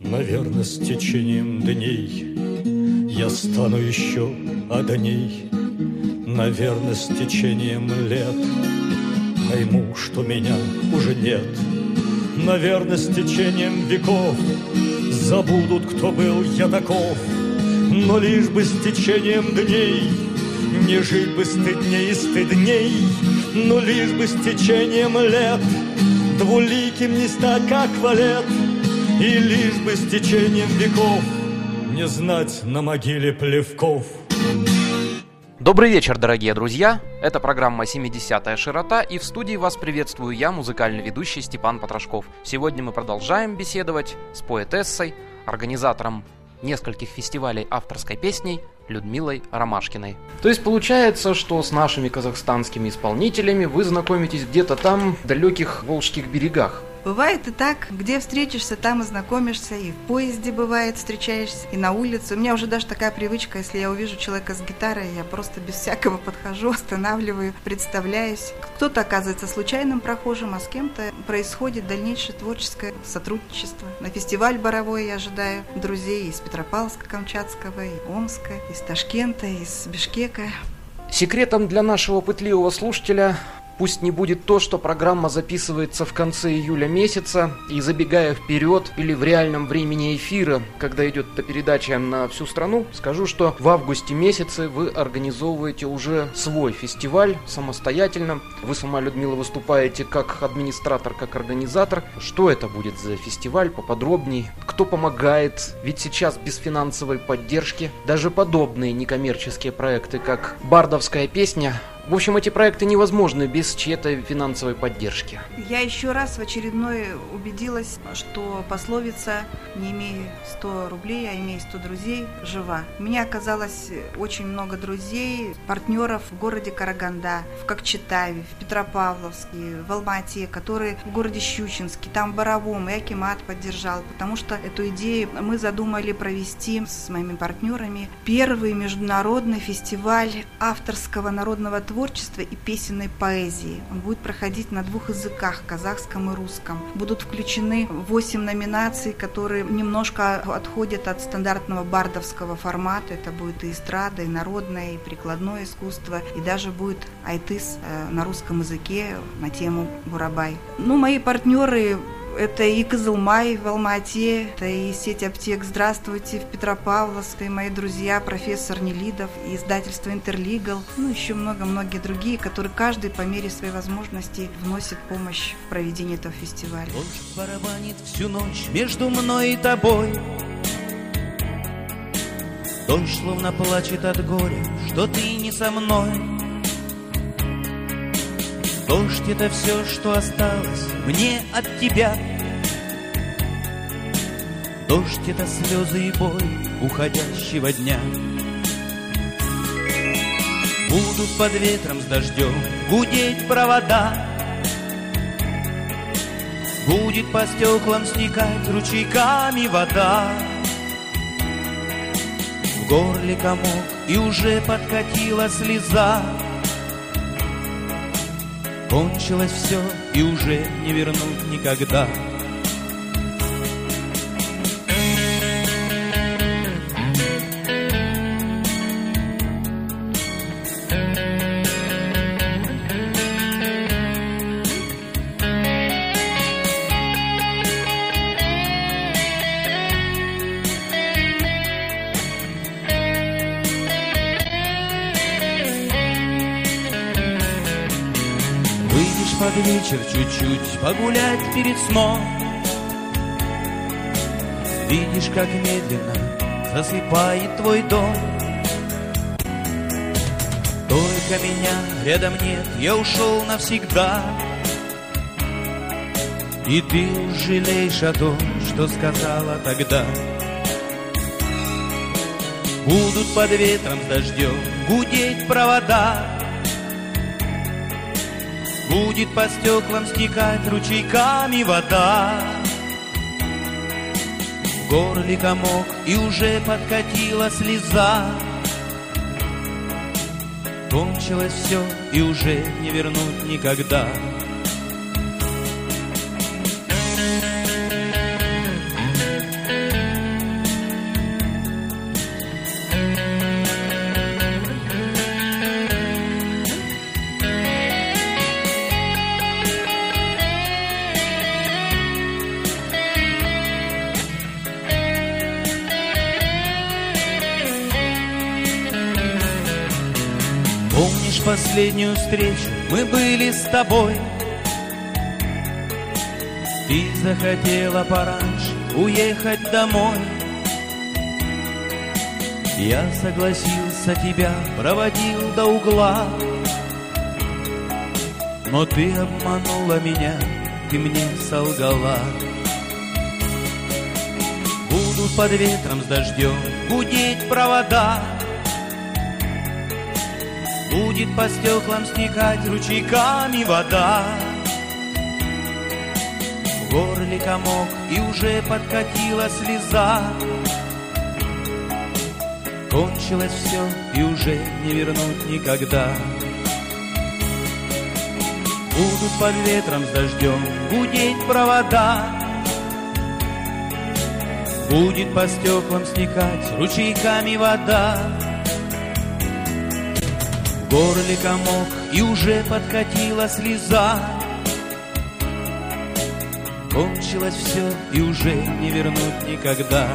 Наверное, с течением дней Я стану еще одней. Наверное, с течением лет Пойму, что меня уже нет. Наверное, с течением веков Забудут, кто был я таков. Но лишь бы с течением дней Не жить бы стыдней и стыдней. Но лишь бы с течением лет Двуликим не стать, как валет И лишь бы с течением веков Не знать на могиле плевков Добрый вечер, дорогие друзья! Это программа «70-я широта» и в студии вас приветствую я, музыкальный ведущий Степан Потрошков. Сегодня мы продолжаем беседовать с поэтессой, организатором нескольких фестивалей авторской песней Людмилой Ромашкиной. То есть получается, что с нашими казахстанскими исполнителями вы знакомитесь где-то там, в далеких Волжских берегах. Бывает и так, где встретишься, там и знакомишься, и в поезде бывает встречаешься, и на улице. У меня уже даже такая привычка, если я увижу человека с гитарой, я просто без всякого подхожу, останавливаю, представляюсь. Кто-то оказывается случайным прохожим, а с кем-то происходит дальнейшее творческое сотрудничество. На фестиваль Боровой я ожидаю друзей из Петропавловска-Камчатского, и Омска, из Ташкента, из Бишкека. Секретом для нашего пытливого слушателя Пусть не будет то, что программа записывается в конце июля месяца, и забегая вперед или в реальном времени эфира, когда идет эта передача на всю страну, скажу, что в августе месяце вы организовываете уже свой фестиваль самостоятельно. Вы сама, Людмила, выступаете как администратор, как организатор. Что это будет за фестиваль, поподробней? Кто помогает? Ведь сейчас без финансовой поддержки даже подобные некоммерческие проекты, как «Бардовская песня», в общем, эти проекты невозможны без чьей-то финансовой поддержки. Я еще раз в очередной убедилась, что пословица «не имей 100 рублей, а имей 100 друзей» жива. У меня оказалось очень много друзей, партнеров в городе Караганда, в Кокчетаве, в Петропавловске, в Алмате, которые в городе Щучинске, там в Боровом, и Акимат поддержал, потому что эту идею мы задумали провести с моими партнерами первый международный фестиваль авторского народного творчества творчества и песенной поэзии. Он будет проходить на двух языках, казахском и русском. Будут включены восемь номинаций, которые немножко отходят от стандартного бардовского формата. Это будет и эстрада, и народное, и прикладное искусство, и даже будет айтыс э, на русском языке на тему Бурабай. Ну, мои партнеры это и Кызылмай в Алмате, это и сеть аптек «Здравствуйте» в Петропавловске, и мои друзья, профессор Нелидов, и издательство «Интерлигал», ну, еще много-многие другие, которые каждый по мере своей возможности вносит помощь в проведении этого фестиваля. Дождь барабанит всю ночь между мной и тобой. Дождь словно плачет от горя, что ты не со мной. Дождь — это все, что осталось мне от тебя. Дождь — это слезы и боль уходящего дня. Будут под ветром с дождем гудеть провода. Будет по стеклам стекать ручейками вода. В горле комок и уже подкатила слеза. Кончилось все и уже не вернуть никогда. Вечер чуть-чуть погулять перед сном. Видишь, как медленно засыпает твой дом. Только меня рядом нет, я ушел навсегда. И ты жалеешь о том, что сказала тогда. Будут под ветром с дождем гудеть провода. Будет по стеклам стекать ручейками вода. В горле комок и уже подкатила слеза. Кончилось все и уже не вернуть никогда. Последнюю встречу. Мы были с тобой. Ты захотела пораньше уехать домой. Я согласился, тебя проводил до угла. Но ты обманула меня, ты мне солгала. Будут под ветром с дождем гудеть провода Будет по стеклам стекать ручейками вода. В горле комок и уже подкатила слеза. Кончилось все и уже не вернуть никогда. Будут под ветром с дождем гудеть провода. Будет по стеклам стекать ручейками вода горле комок и уже подкатила слеза. Кончилось все и уже не вернуть никогда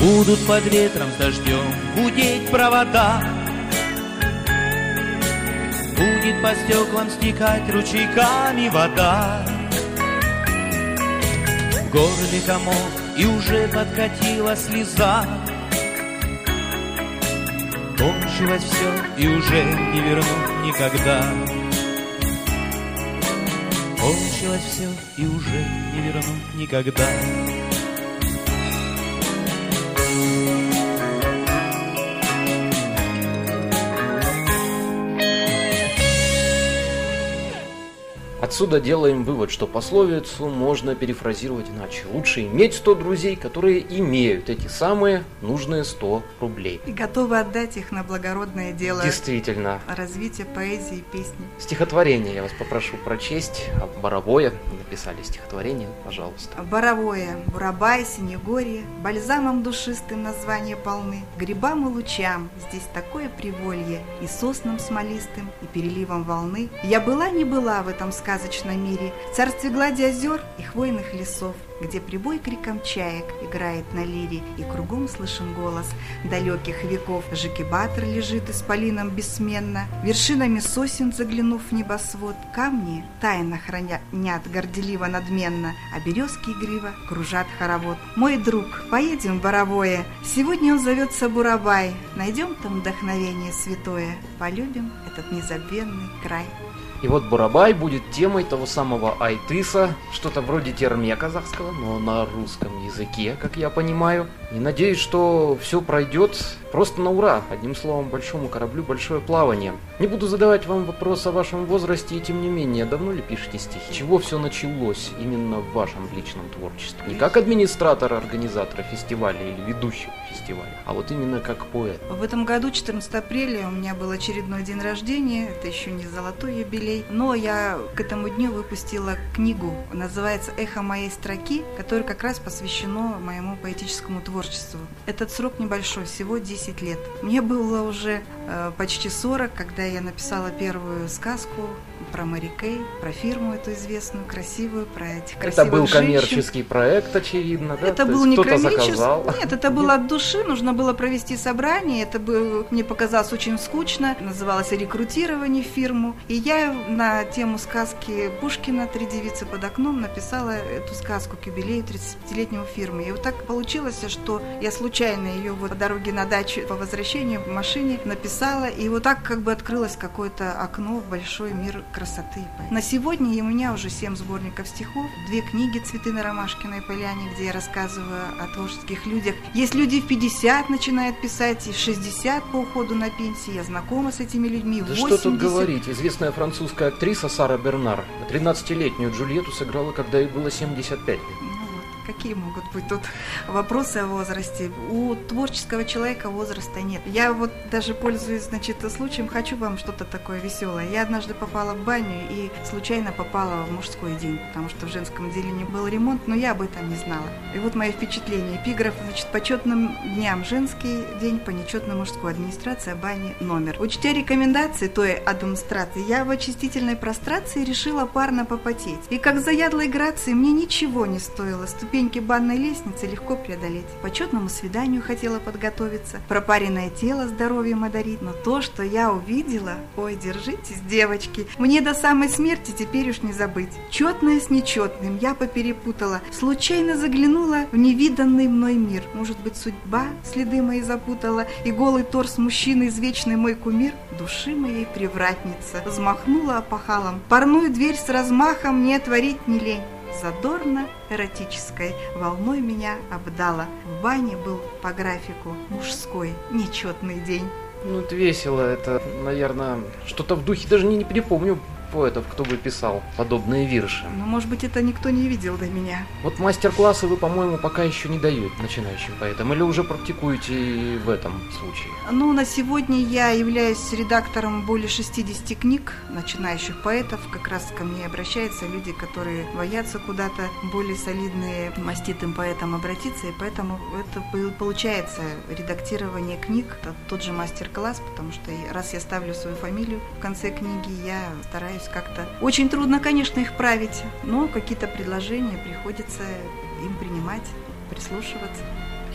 Будут под ветром с дождем гудеть провода. Будет по стеклам стекать ручейками вода. В горле комок и уже подкатила слеза. Кончилось все и уже не вернуть никогда. Кончилось все и уже не вернуть никогда Thank you. Отсюда делаем вывод, что пословицу можно перефразировать иначе. Лучше иметь 100 друзей, которые имеют эти самые нужные 100 рублей. И готовы отдать их на благородное дело. Действительно. Развитие поэзии и песни. Стихотворение я вас попрошу прочесть. Боровое написали стихотворение, пожалуйста. Боровое, Бурабай, Синегорье, бальзамом душистым названия полны, грибам и лучам здесь такое приволье, и соснам смолистым, и переливом волны. Я была, не была в этом сказке, сказочном мире, в царстве глади озер и хвойных лесов, где прибой криком чаек играет на лире, и кругом слышен голос далеких веков. Жикибатор лежит исполином бессменно, вершинами сосен заглянув в небосвод, камни тайно хранят горделиво надменно, а березки игриво кружат хоровод. Мой друг, поедем в Боровое, сегодня он зовется Бурабай, найдем там вдохновение святое, полюбим этот незабвенный край. И вот Бурабай будет темой того самого Айтыса, что-то вроде терме казахского, но на русском языке, как я понимаю. И надеюсь, что все пройдет просто на ура. Одним словом, большому кораблю большое плавание. Не буду задавать вам вопрос о вашем возрасте, и тем не менее, давно ли пишете стихи? Чего все началось именно в вашем личном творчестве? Не как администратора, организатора фестиваля или ведущего фестиваля, а вот именно как поэт. В этом году, 14 апреля, у меня был очередной день рождения. Это еще не золотой юбилей. Но я к этому дню выпустила книгу. Называется «Эхо моей строки», которая как раз посвящена моему поэтическому творчеству. Этот срок небольшой, всего 10 лет. Мне было уже э, почти 40, когда я написала первую сказку про Мэри Кей, про фирму эту известную, красивую, про этих красивых Это был женщин. коммерческий проект, очевидно, да? Это То был не коммерческий. Нет, это было от души. Нужно было провести собрание. Это было, мне показалось очень скучно. Называлось рекрутирование в фирму. И я на тему сказки Пушкина «Три девицы под окном» написала эту сказку к юбилею 35-летнего фирмы. И вот так получилось, что я случайно ее вот по дороге на дачу по возвращению в машине написала. И вот так как бы открылось какое-то окно в большой мир красоты. На сегодня у меня уже семь сборников стихов, две книги «Цветы на Ромашкиной поляне», где я рассказываю о творческих людях. Есть люди в 50 начинают писать, и в 60 по уходу на пенсии. Я знакома с этими людьми. Да 80. что тут говорить, известная французская актриса Сара Бернар 13-летнюю Джульетту сыграла, когда ей было 75 лет. Какие могут быть тут вопросы о возрасте? У творческого человека возраста нет. Я вот даже пользуюсь, значит, случаем, хочу вам что-то такое веселое. Я однажды попала в баню и случайно попала в мужской день, потому что в женском отделении был ремонт, но я об этом не знала. И вот мои впечатления. Эпиграф, значит, почетным дням женский день, по нечетным мужской администрация бани номер. Учтя рекомендации той администрации, я в очистительной прострации решила парно попотеть. И как заядлой грации мне ничего не стоило ступеньки банной лестницы легко преодолеть. По почетному свиданию хотела подготовиться, пропаренное тело здоровьем одарить, но то, что я увидела, ой, держитесь, девочки, мне до самой смерти теперь уж не забыть. Четное с нечетным я поперепутала, случайно заглянула в невиданный мной мир. Может быть, судьба следы мои запутала, и голый торс мужчины, извечный мой кумир, души моей привратница, взмахнула опахалом. Парную дверь с размахом не отворить не лень задорно-эротической волной меня обдала. В бане был по графику мужской нечетный день. Ну, это весело, это, наверное, что-то в духе, даже не, не припомню поэтов, кто бы писал подобные вирши. Ну, может быть, это никто не видел до меня. Вот мастер-классы вы, по-моему, пока еще не даете начинающим поэтам, или уже практикуете в этом случае? Ну, на сегодня я являюсь редактором более 60 книг начинающих поэтов. Как раз ко мне обращаются люди, которые боятся куда-то более солидные маститым поэтам обратиться, и поэтому это получается редактирование книг, тот же мастер-класс, потому что раз я ставлю свою фамилию в конце книги, я стараюсь стараюсь как-то. Очень трудно, конечно, их править, но какие-то предложения приходится им принимать, прислушиваться.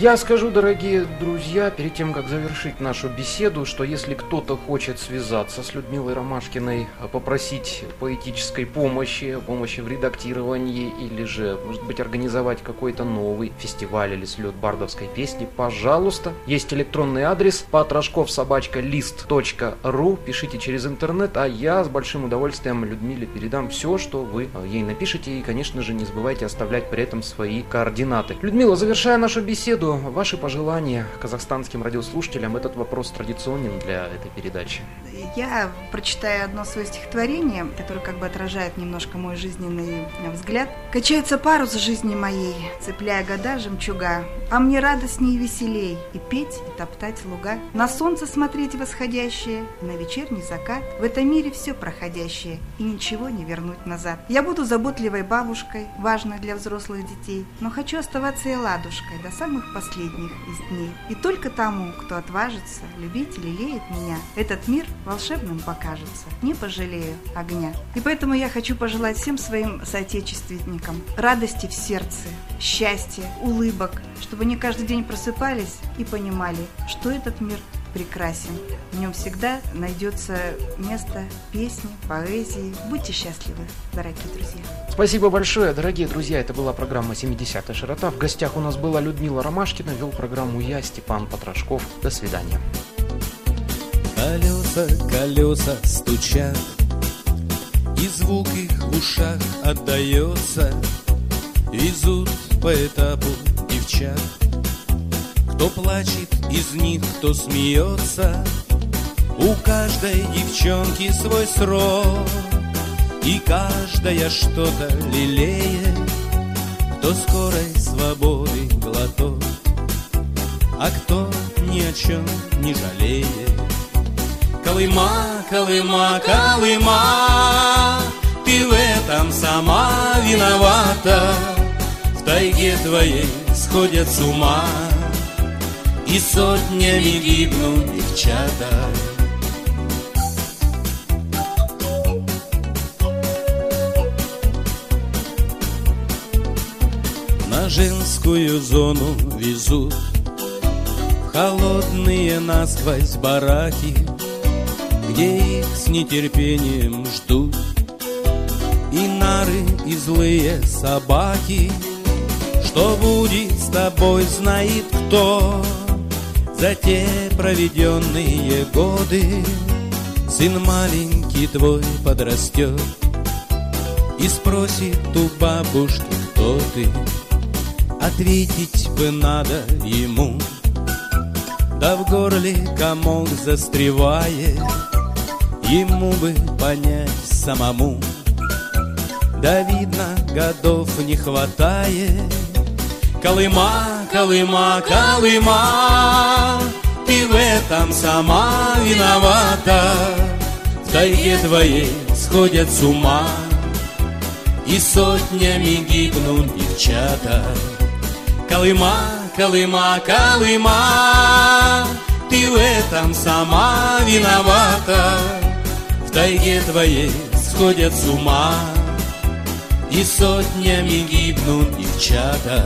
Я скажу, дорогие друзья, перед тем, как завершить нашу беседу, что если кто-то хочет связаться с Людмилой Ромашкиной, попросить поэтической помощи, помощи в редактировании или же, может быть, организовать какой-то новый фестиваль или слет бардовской песни, пожалуйста. Есть электронный адрес потрошков.собачка.лист.ру Пишите через интернет, а я с большим удовольствием Людмиле передам все, что вы ей напишите. И, конечно же, не забывайте оставлять при этом свои координаты. Людмила, завершая нашу беседу, ваши пожелания казахстанским радиослушателям? Этот вопрос традиционен для этой передачи. Я прочитаю одно свое стихотворение, которое как бы отражает немножко мой жизненный взгляд. «Качается парус жизни моей, цепляя года жемчуга, а мне радостнее и веселей и петь, и топтать луга, на солнце смотреть восходящее, на вечерний закат. В этом мире все проходящее, и ничего не вернуть назад. Я буду заботливой бабушкой, важной для взрослых детей, но хочу оставаться и ладушкой до самых последних из дней. И только тому, кто отважится любить и лелеет меня, этот мир волшебным покажется. Не пожалею огня. И поэтому я хочу пожелать всем своим соотечественникам радости в сердце, счастья, улыбок, чтобы они каждый день просыпались и понимали, что этот мир прекрасен. В нем всегда найдется место песни, поэзии. Будьте счастливы, дорогие друзья. Спасибо большое, дорогие друзья. Это была программа «70-я широта». В гостях у нас была Людмила Ромашкина, вел программу я, Степан Потрошков. До свидания. Колеса, колеса стучат, И звук их в ушах отдается, Везут по этапу девчат. Кто плачет из них, кто смеется, У каждой девчонки свой срок, И каждая что-то лелеет, Кто скорой свободы глоток, А кто ни о чем не жалеет. Колыма, Колыма, Колыма, Ты в этом сама виновата. В тайге твоей сходят с ума И сотнями гибнут девчата. На женскую зону везут Холодные насквозь бараки где их с нетерпением ждут И нары, и злые собаки Что будет с тобой, знает кто За те проведенные годы Сын маленький твой подрастет И спросит у бабушки, кто ты. Ответить бы надо ему Да в горле комок застревает Ему бы понять самому. Да видно, годов не хватает Колыма, Колыма, Колыма, ты в этом сама виновата. В тайге твоей сходят с ума, и сотнями гибнут девчата. Колыма, Колыма, Колыма, ты в этом сама виновата. В тайге твоей сходят с ума, и сотнями гибнут девчата.